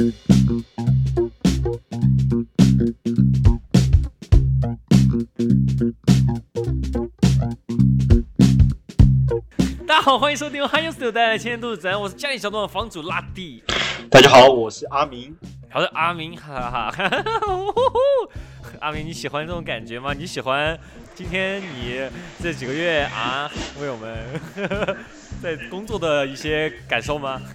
大家好，欢迎收听由 Hi Studio 带来的千年都市展，我是家里小众的房主拉蒂。大家好，我是阿明。好的，阿明，哈哈哈。阿明，你喜欢这种感觉吗？你喜欢今天你这几个月啊，为我们 在工作的一些感受吗？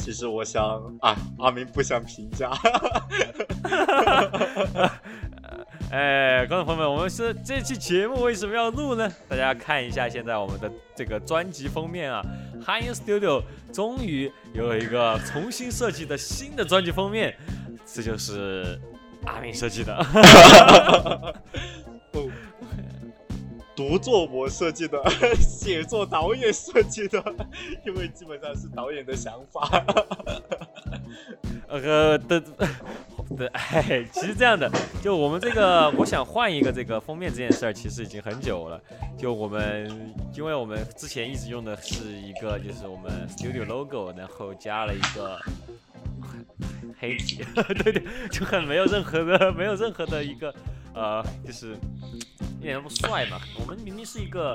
其实我想啊，阿明不想评价。哎，观众朋友们，我们是这期节目为什么要录呢？大家看一下现在我们的这个专辑封面啊，Hi Studio 终于有了一个重新设计的新的专辑封面，这就是阿明设计的。不，做我设计的，写作导演设计的，因为基本上是导演的想法。呃的。的，哎，其实这样的，就我们这个，我想换一个这个封面这件事儿，其实已经很久了。就我们，因为我们之前一直用的是一个，就是我们 studio logo，然后加了一个黑体，对对，就很没有任何的，没有任何的一个，呃，就是一点都不帅嘛。我们明明是一个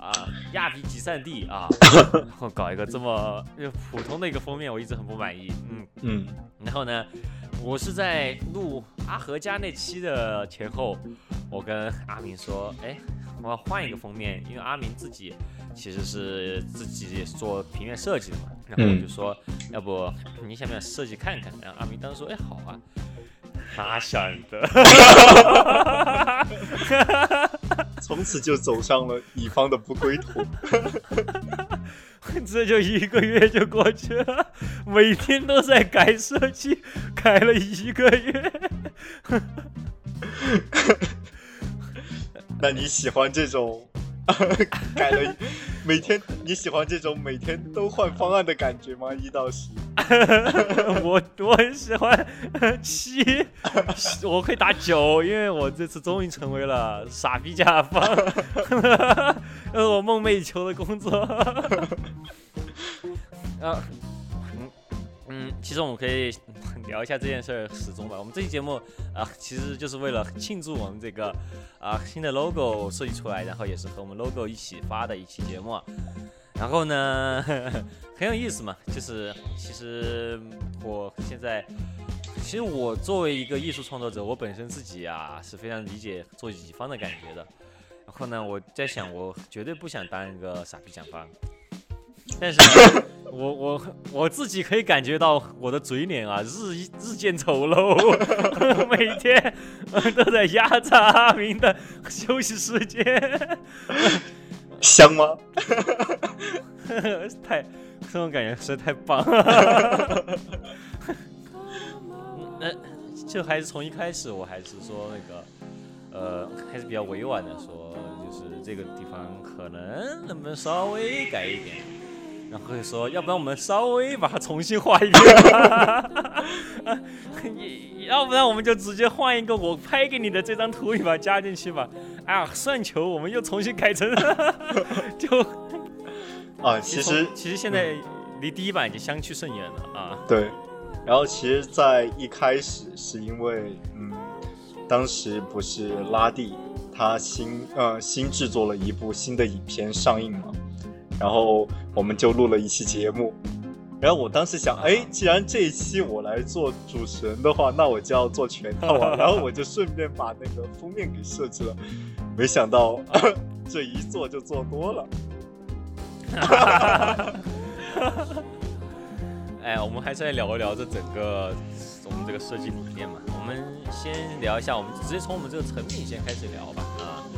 啊亚比集散地啊，然后搞一个这么普通的一个封面，我一直很不满意。嗯嗯，然后呢？我是在录阿和家那期的前后，我跟阿明说，哎，我要换一个封面，因为阿明自己其实是自己做平面设计的嘛，然后我就说，要不你想不想设计看看？然后阿明当时说，哎，好啊，哪想的，从此就走上了乙方的不归途。这就一个月就过去了，每天都在改设计，改了一个月。那你喜欢这种？改了，每天你喜欢这种每天都换方案的感觉吗？一到十，我我很喜欢七，我可以打九，因为我这次终于成为了傻逼甲方，这 是我梦寐以求的工作。啊。嗯，其实我们可以 聊一下这件事儿始终吧。我们这期节目啊，其实就是为了庆祝我们这个啊新的 logo 设计出来，然后也是和我们 logo 一起发的一期节目。然后呢，很有意思嘛，就是其实我现在，其实我作为一个艺术创作者，我本身自己啊是非常理解做乙方的感觉的。然后呢，我在想，我绝对不想当一个傻逼甲方。但是，我我我自己可以感觉到我的嘴脸啊，日日渐丑陋，每天都在压榨阿明的休息时间，香吗？太，这种感觉实在太棒了。那就还是从一开始，我还是说那个，呃，还是比较委婉的说，就是这个地方可能能不能稍微改一点。然后就说，要不然我们稍微把它重新画一遍，要不然我们就直接换一个我拍给你的这张图，你把它加进去吧。哎呀，算球，我们又重新改成，就啊，其实其实现在离第一版已经相去甚远了啊。对，然后其实，在一开始是因为，嗯，当时不是拉蒂他新呃新制作了一部新的影片上映嘛。然后我们就录了一期节目，然后我当时想，哎，既然这一期我来做主持人的话，那我就要做全套啊。然后我就顺便把那个封面给设计了，没想到 这一做就做多了。哎，我们还是来聊一聊这整个我们这个设计理念嘛。我们先聊一下，我们直接从我们这个成品先开始聊吧。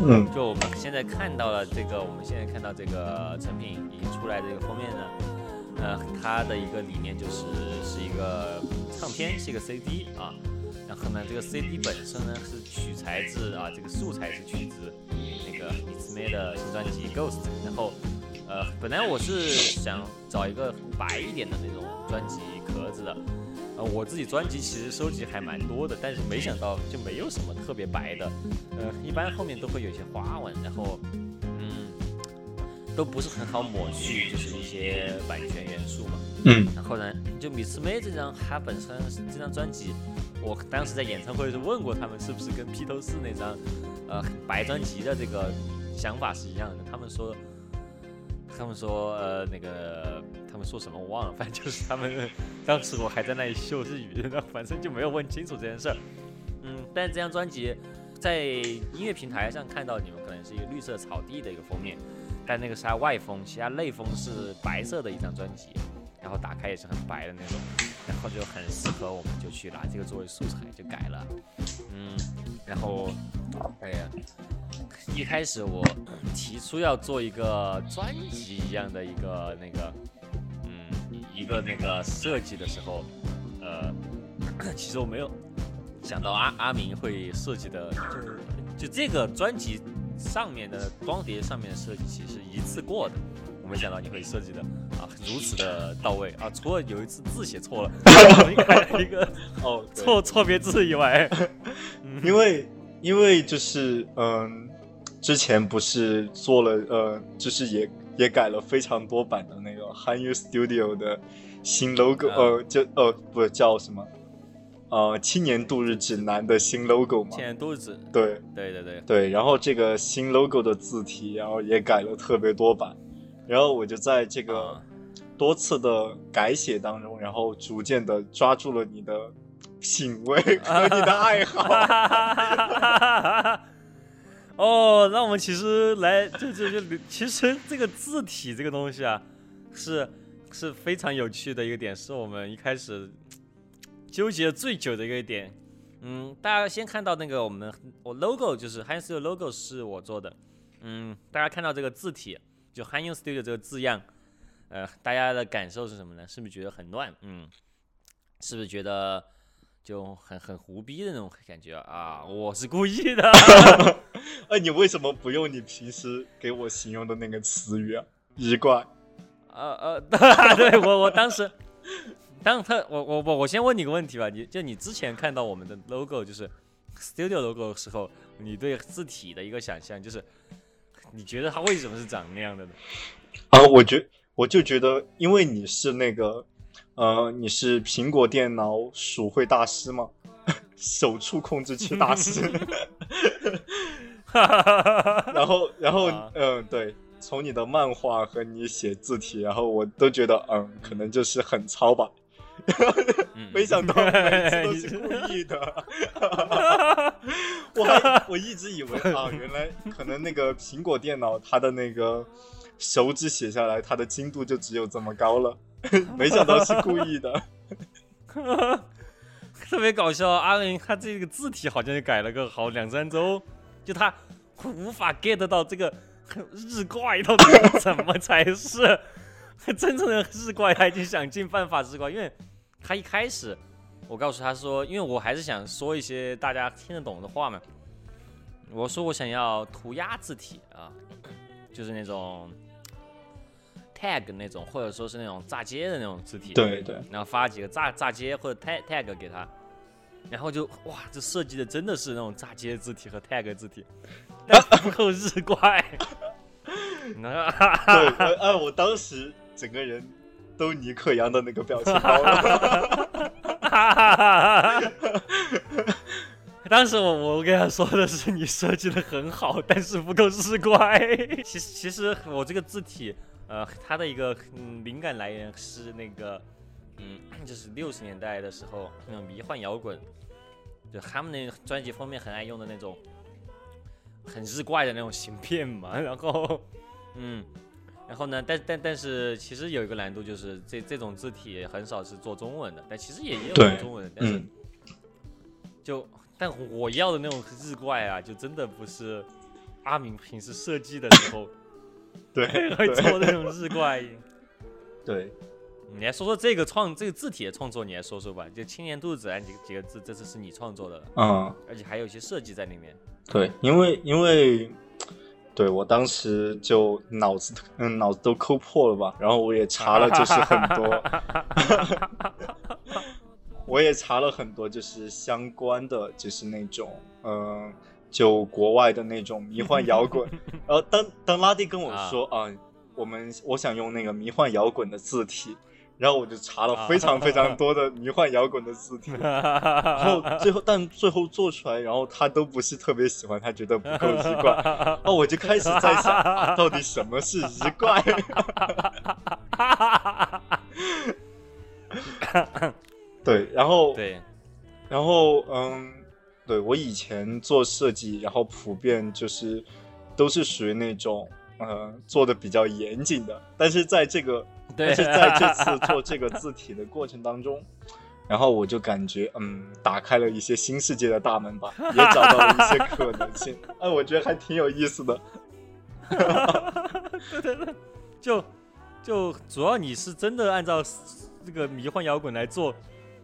嗯，就我们现在看到了这个，我们现在看到这个成品已经出来的这个封面呢，呃，它的一个理念就是是一个唱片，是一个 CD 啊，然后呢，这个 CD 本身呢是取材自啊，这个素材是取自那个李子妹的新专辑 Ghost，然后呃，本来我是想找一个白一点的那种专辑壳子的。呃，我自己专辑其实收集还蛮多的，但是没想到就没有什么特别白的，呃，一般后面都会有一些花纹，然后，嗯，都不是很好抹去，就是一些版权元素嘛。嗯。然后呢，就米斯妹这张，它本身这张专辑，我当时在演唱会时问过他们是不是跟披头士那张呃白专辑的这个想法是一样的，他们说。他们说，呃，那个，他们说什么我忘了，反正就是他们 当时我还在那里秀日语，那反正就没有问清楚这件事儿。嗯，但这张专辑在音乐平台上看到，你们可能是一个绿色草地的一个封面，但那个是它外封，其他内封是白色的一张专辑，然后打开也是很白的那种，然后就很适合，我们就去拿这个作为素材就改了。嗯，然后，哎呀。一开始我提出要做一个专辑一样的一个那个，一个那个设计的时候，呃，其实我没有想到阿阿明会设计的，就是就这个专辑上面的光碟上面的设计其实一次过的，我没想到你会设计的啊如此的到位啊，除了有一次字写错了，一个 哦 错错别字以外，因为因为就是嗯。之前不是做了呃，就是也也改了非常多版的那个韩语 Studio 的新 logo，呃，就呃不叫什么，呃，青年度日指南的新 logo 嘛。青年度日。对对对对对，然后这个新 logo 的字体，然后也改了特别多版，然后我就在这个多次的改写当中，然后逐渐的抓住了你的品味 和你的爱好。哦，那我们其实来，就就就，其实这个字体这个东西啊，是是非常有趣的一个点，是我们一开始纠结最久的一个点。嗯，大家先看到那个我们我 logo 就是 Han Studio logo 是我做的。嗯，大家看到这个字体，就 Han Studio 这个字样，呃，大家的感受是什么呢？是不是觉得很乱？嗯，是不是觉得？就很很胡逼的那种感觉啊！我是故意的。哎，你为什么不用你平时给我形容的那个词语啊？一怪。呃呃，对我我当时，当他我我我我先问你个问题吧，你就你之前看到我们的 logo 就是 studio logo 的时候，你对字体的一个想象就是，你觉得它为什么是长那样的呢？啊，我觉我就觉得，因为你是那个。呃，你是苹果电脑鼠绘大师吗？手触控制器大师。然后，然后，嗯，对，从你的漫画和你写字体，然后我都觉得，嗯，可能就是很糙吧。没想到每次都是故意的。我还我一直以为啊，原来可能那个苹果电脑它的那个手指写下来，它的精度就只有这么高了。没想到是故意的，特别搞笑。阿林他这个字体好像改了个好两三周，就他无法 get 到这个日怪到底怎么才是真正的日怪。他已经想尽办法日怪，因为他一开始我告诉他说，因为我还是想说一些大家听得懂的话嘛。我说我想要涂鸦字体啊，就是那种。tag 那种，或者说是那种炸街的那种字体，对对，然后发几个炸炸街或者 tag tag 给他，然后就哇，这设计的真的是那种炸街字体和 tag 字体，不够日怪。对，哎，我当时整个人都尼克杨的那个表情包了。当时我我跟他说的是你设计的很好，但是不够日怪。其实其实我这个字体。呃，它的一个嗯灵感来源是那个，嗯，就是六十年代的时候那种迷幻摇滚，就他们那专辑封面很爱用的那种很日怪的那种形片嘛。然后，嗯，然后呢，但但但是其实有一个难度，就是这这种字体很少是做中文的，但其实也也有做中文，但是就但我要的那种日怪啊，就真的不是阿明平时设计的时候。对，会做那种日怪。对，你来说说这个创这个字体的创作，你来说说吧。就青年肚子几几个字，这次是你创作的，嗯，而且还有一些设计在里面。对，因为因为对我当时就脑子嗯脑子都抠破了吧，然后我也查了，就是很多，我也查了很多，就是相关的，就是那种嗯。就国外的那种迷幻摇滚，然 后当当拉蒂跟我说啊，我们我想用那个迷幻摇滚的字体，然后我就查了非常非常 多的迷幻摇滚的字体，然后最后但最后做出来，然后他都不是特别喜欢，他觉得不够奇怪，哦，我就开始在想，啊到底什么是奇怪？对，然后对，然后嗯，对我以前做设计，然后普遍就是都是属于那种呃做的比较严谨的，但是在这个对 但是在这次做这个字体的过程当中，然后我就感觉嗯，打开了一些新世界的大门吧，也找到了一些可能性，哎，我觉得还挺有意思的。对对对就就主要你是真的按照这个迷幻摇滚来做，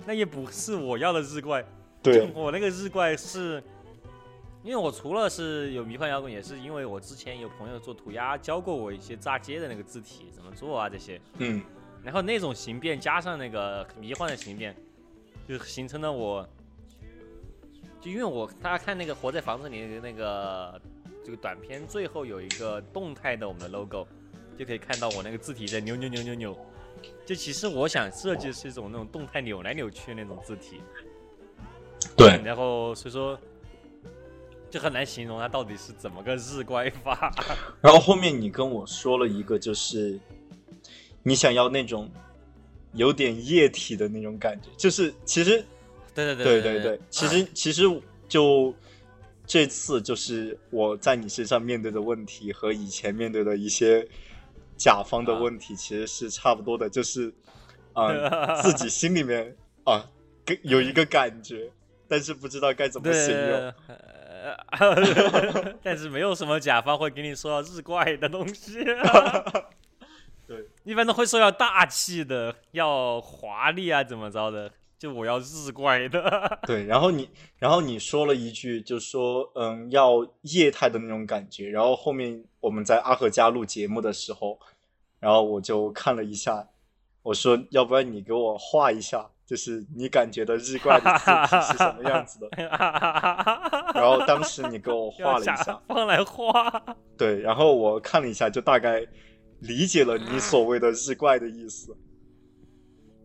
那也不是我要的日怪。对，我那个日怪是，因为我除了是有迷幻摇滚，也是因为我之前有朋友做涂鸦，教过我一些炸街的那个字体怎么做啊这些。嗯然后那种形变加上那个迷幻的形变，就形成了我，就因为我大家看那个活在房子里的那个这个短片，最后有一个动态的我们的 logo，就可以看到我那个字体在扭扭扭扭扭。就其实我想设计的是一种那种动态扭来扭去的那种字体，对，然后所以说就很难形容它到底是怎么个日怪法。然后后面你跟我说了一个，就是你想要那种有点液体的那种感觉，就是其实对对对对对，其实 其实就这次就是我在你身上面对的问题和以前面对的一些甲方的问题其实是差不多的，就是啊、自己 心里面啊跟有一个感觉，但是不知道该怎么形容。呃，但是没有什么甲方会给你说日怪的东西。对，一般都会说要大气的，要华丽啊，怎么着的？就我要日怪的。对，然后你，然后你说了一句，就说嗯，要液态的那种感觉。然后后面我们在阿和家录节目的时候，然后我就看了一下，我说要不然你给我画一下，就是你感觉的日怪的字体是什么样子的。然后当时你给我画了一下，放来画。对，然后我看了一下，就大概理解了你所谓的日怪的意思。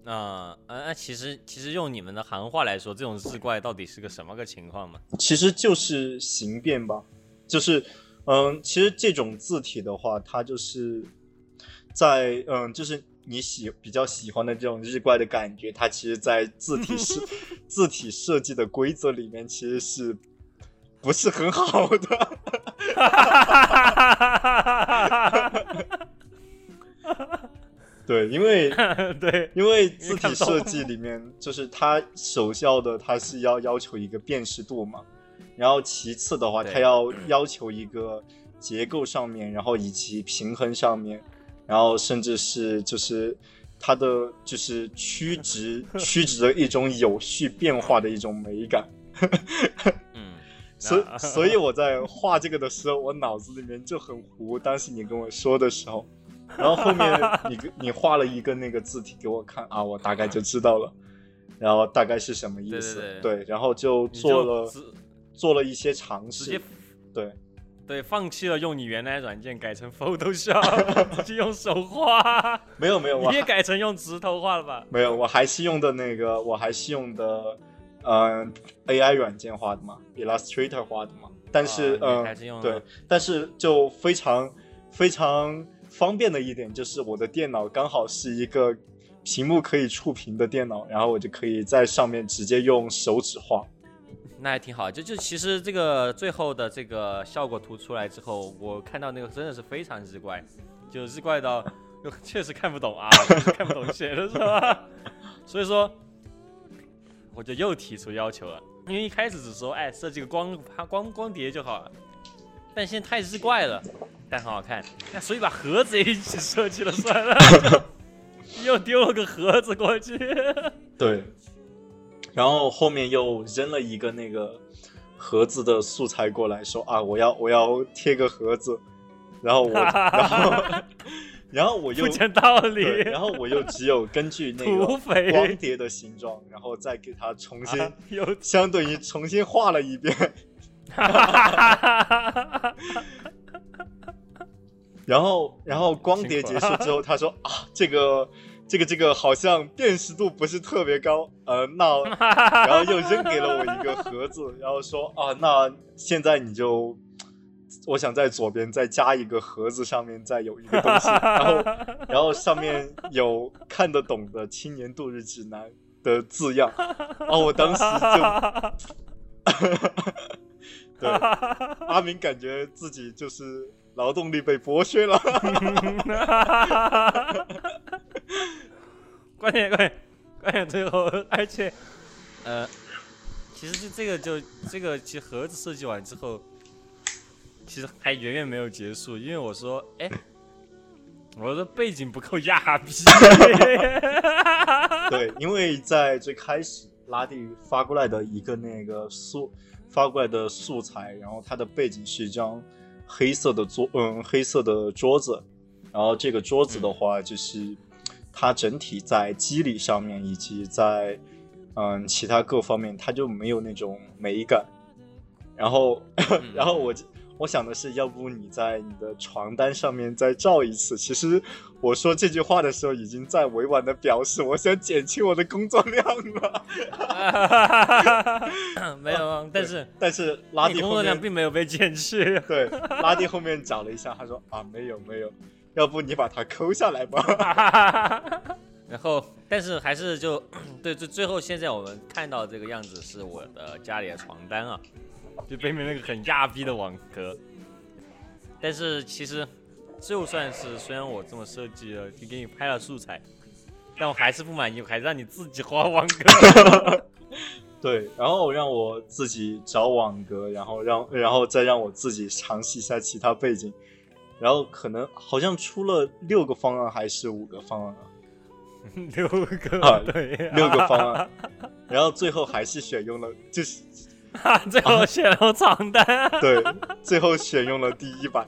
啊、呃，那其实其实用你们的行话来说，这种日怪到底是个什么个情况嘛？其实就是形变吧，就是嗯，其实这种字体的话，它就是在嗯，就是你喜比较喜欢的这种日怪的感觉，它其实，在字体设 字体设计的规则里面，其实是不是很好的。对，因为 对，因为字体设计里面，就是它首要的，它是要要求一个辨识度嘛，然后其次的话，对它要要求一个结构上面，然后以及平衡上面，然后甚至是就是它的就是曲 直曲直的一种有序变化的一种美感。嗯，所那所以我在画这个的时候，我脑子里面就很糊。当时你跟我说的时候，然后后面你跟 你画了一个那个字体给我看啊，我大概就知道了，然后大概是什么意思。对对然后就做了就做了一些尝试。对对放弃了用你原来软件，改成 Photoshop，直接用手画。没有没有，我你也改成用直头画了吧？没有，我还是用的那个，我还是用的呃 AI 软件画的嘛，Illustrator 画的嘛。但是嗯、还是用对，但是就非常非常方便的一点就是我的电脑刚好是一个屏幕可以触屏的电脑，然后我就可以在上面直接用手指画。那还挺好。就就其实这个最后的这个效果图出来之后，我看到那个真的是非常日怪，就日怪到又 确实看不懂啊，看不懂写的是吧？所以说，我就又提出要求了，因为一开始只说哎设计个光光光碟就好了，但现在太日怪了，但很好看，那所以把盒子也一起设计了算了，又丢了个盒子过去。对，然后后面又扔了一个那个盒子的素材过来，说啊，我要我要贴个盒子，然后我 然后然后我又不讲道理，，然后我又只有根据那个光碟的形状，然后再给它重新、啊有相对于重新画了一遍，然后然后光碟结束之后，他说啊，这个这个这个好像辨识度不是特别高，呃，那 然后又扔给了我一个盒子，然后说啊，那现在你就，我想在左边再加一个盒子，上面再有一个东西，然后然后上面有看得懂的青年度日指南的字样，啊，我当时就，对，阿明感觉自己就是劳动力被剥削了。关键关键关键，最后而且，呃，其实就这个就这个其实盒子设计完之后，其实还远远没有结束，因为我说，哎，我的背景不够亚逼。对，因为在最开始拉蒂发过来的一个那个素发过来的素材，然后它的背景是一张黑色的桌，嗯，黑色的桌子，然后这个桌子的话就是。它整体在肌理上面以及在嗯其他各方面，它就没有那种美感。然后，然后我我想的是，要不你在你的床单上面再照一次。其实我说这句话的时候，已经在委婉的表示我想减轻我的工作量了。没有，但是但是拉蒂工作量并没有被减去。对，拉蒂后面找了一下，他说啊，没有没有。要不你把它抠下来吧。然后，但是还是就 对，最最后现在我们看到这个样子是我的家里的床单啊，就背面那个很亚逼的网格。但是其实就算是虽然我这么设计了，就给你拍了素材，但我还是不满意，还让你自己画网格。对，然后让我自己找网格，然后让然后再让我自己尝试一下其他背景。然后可能好像出了六个方案还是五个方案啊？六个啊，对，六个方案。然后最后还是选用了，就是 最后选了床单。对，最后选用了第一版。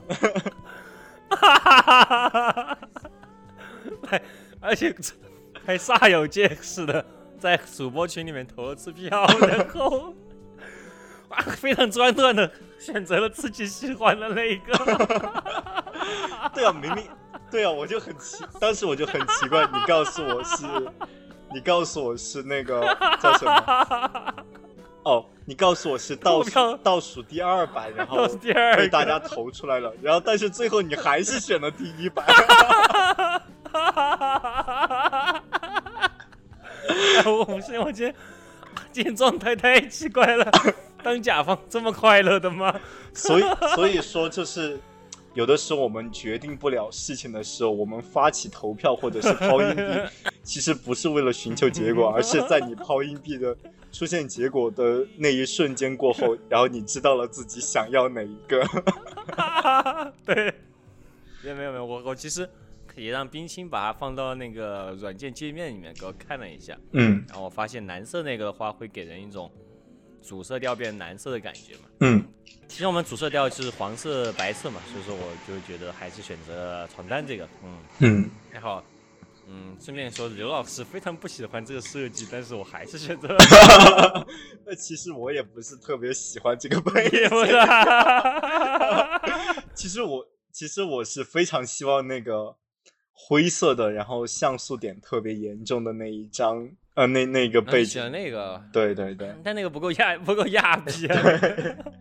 还而且还煞有介事的在主播群里面投了次票，然后啊，非常专断的。选择了自己喜欢的那一个，对啊，明明对啊，我就很奇，当时我就很奇怪，你告诉我是，你告诉我是那个叫什么？哦，你告诉我是倒数倒数第二版，然后被大家投出来了，然后但是最后你还是选了第一版。我不是，我今天今天状态太奇怪了。当甲方这么快乐的吗？所以所以说就是有的时候我们决定不了事情的时候，我们发起投票或者是抛硬币，其实不是为了寻求结果，而是在你抛硬币的出现结果的那一瞬间过后，然后你知道了自己想要哪一个。对，没有没有没有，我我其实也让冰清把它放到那个软件界面里面给我看了一下，嗯，然后我发现蓝色那个的话会给人一种。主色调变蓝色的感觉嘛，嗯，其实我们主色调就是黄色、白色嘛，所以说我就觉得还是选择床单这个，嗯嗯，还好，嗯，顺便说刘老师非常不喜欢这个设计，但是我还是选择了。那其实我也不是特别喜欢这个背景，其实我其实我是非常希望那个灰色的，然后像素点特别严重的那一张。呃，那那个背景，那个，对对对，但那个不够亚，不够亚 逼，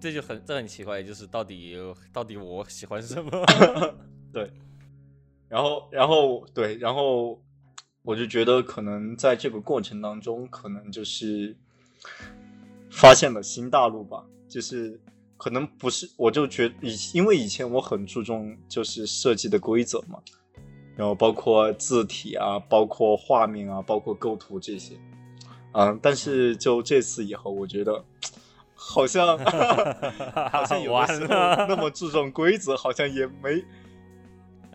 这就很这很奇怪，就是到底到底我喜欢什么？对，然后然后对，然后我就觉得可能在这个过程当中，可能就是发现了新大陆吧，就是可能不是，我就觉以因为以前我很注重就是设计的规则嘛。然后包括字体啊，包括画面啊，包括构图这些，嗯，但是就这次以后，我觉得好像 好像有的时候那么注重规则，好像也没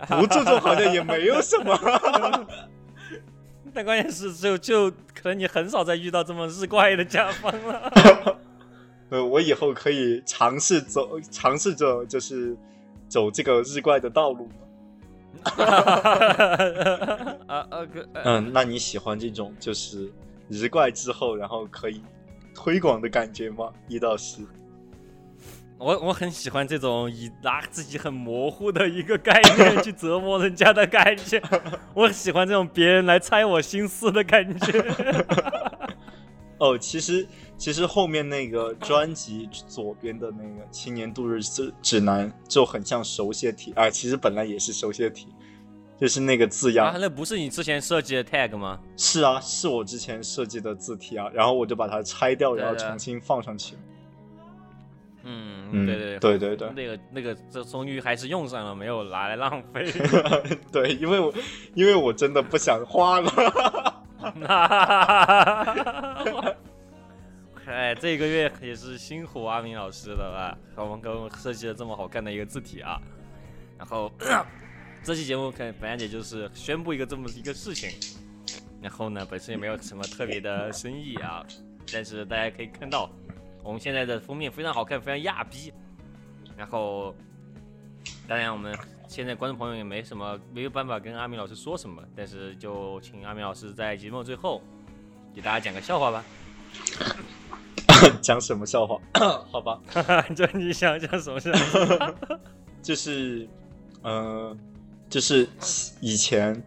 不注重，好像也没有什么。但关键是，就就可能你很少再遇到这么日怪的甲方了。呃，我以后可以尝试走，尝试着就是走这个日怪的道路。啊啊哥，嗯，那你喜欢这种就是日怪之后，然后可以推广的感觉吗？一到十，我我很喜欢这种以拿自己很模糊的一个概念去折磨人家的感觉，我喜欢这种别人来猜我心思的感觉。哦，其实其实后面那个专辑左边的那个青年度日指指南就很像手写体啊，其实本来也是手写体，就是那个字样。啊，那不是你之前设计的 tag 吗？是啊，是我之前设计的字体啊，然后我就把它拆掉，然后重新放上去。嗯，对对对对对，那个那个，这终于还是用上了，没有拿来浪费。对，因为我因为我真的不想花了。哎，这个月也是辛苦阿明老师了吧？我们给我们设计了这么好看的一个字体啊。然后 这期节目看本来姐就是宣布一个这么一个事情，然后呢，本身也没有什么特别的深意啊，但是大家可以看到。我们现在的封面非常好看，非常亚逼。然后，当然我们现在观众朋友也没什么没有办法跟阿明老师说什么，但是就请阿明老师在节目最后给大家讲个笑话吧。讲什么笑话？好吧，就你想讲什么笑话？就是，嗯，就是以前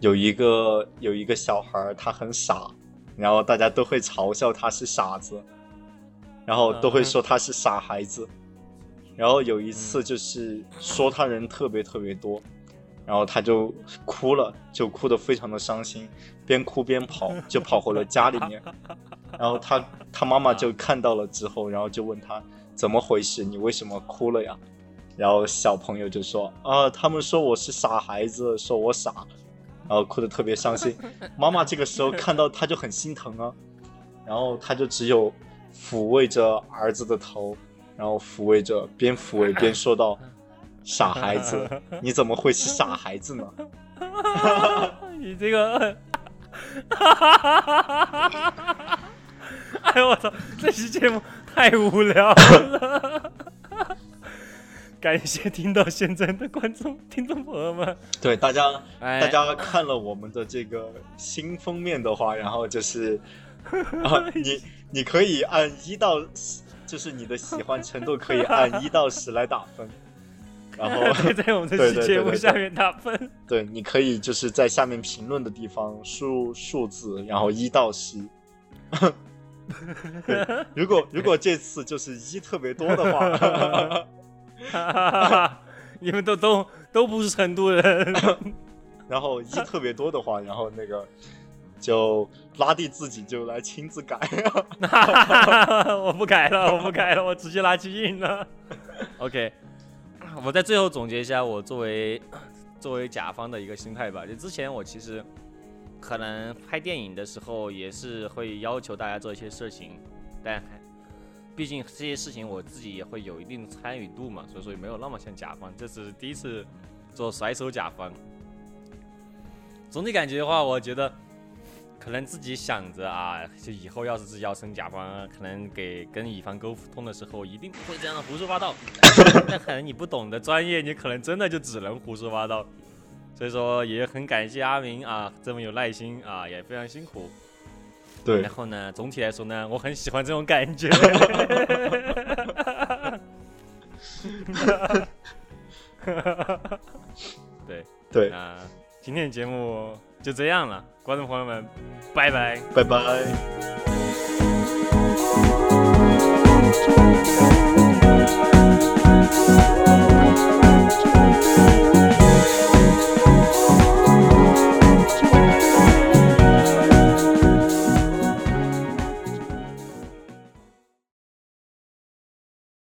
有一个有一个小孩，他很傻，然后大家都会嘲笑他是傻子。然后都会说他是傻孩子，然后有一次就是说他人特别特别多，然后他就哭了，就哭得非常的伤心，边哭边跑，就跑回了家里面。然后他他妈妈就看到了之后，然后就问他怎么回事，你为什么哭了呀？然后小朋友就说啊，他们说我是傻孩子，说我傻，然后哭得特别伤心。妈妈这个时候看到他就很心疼啊，然后他就只有。抚慰着儿子的头，然后抚慰着，边抚慰边说道：“傻孩子，你怎么会是傻孩子呢？” 你这个，哎呦我操！这期节目太无聊了。感谢听到现在的观众、听众朋友们。对大家，大家看了我们的这个新封面的话，然后就是 啊，你。你可以按一到，就是你的喜欢程度可以按一到十来打分，然后可以在我们的节目下面打分。对，你可以就是在下面评论的地方输入数字，然后一到十。如果如果这次就是一特别多的话，你们都都都不是成都人。然后一特别多的话，然后那个。就拉蒂自己就来亲自改，我不改了，我不改了，我直接拉去印了。OK，我在最后总结一下我作为作为甲方的一个心态吧。就之前我其实可能拍电影的时候也是会要求大家做一些事情，但毕竟这些事情我自己也会有一定的参与度嘛，所以说也没有那么像甲方。这是第一次做甩手甲方，总体感觉的话，我觉得。可能自己想着啊，就以后要是自己要升甲方，可能给跟乙方沟通的时候，一定不会这样胡说八道。但可能你不懂的专业，你可能真的就只能胡说八道。所以说也很感谢阿明啊，这么有耐心啊，也非常辛苦。对。然后呢，总体来说呢，我很喜欢这种感觉。对对啊，今天的节目就这样了。观众朋友们，拜拜，拜拜。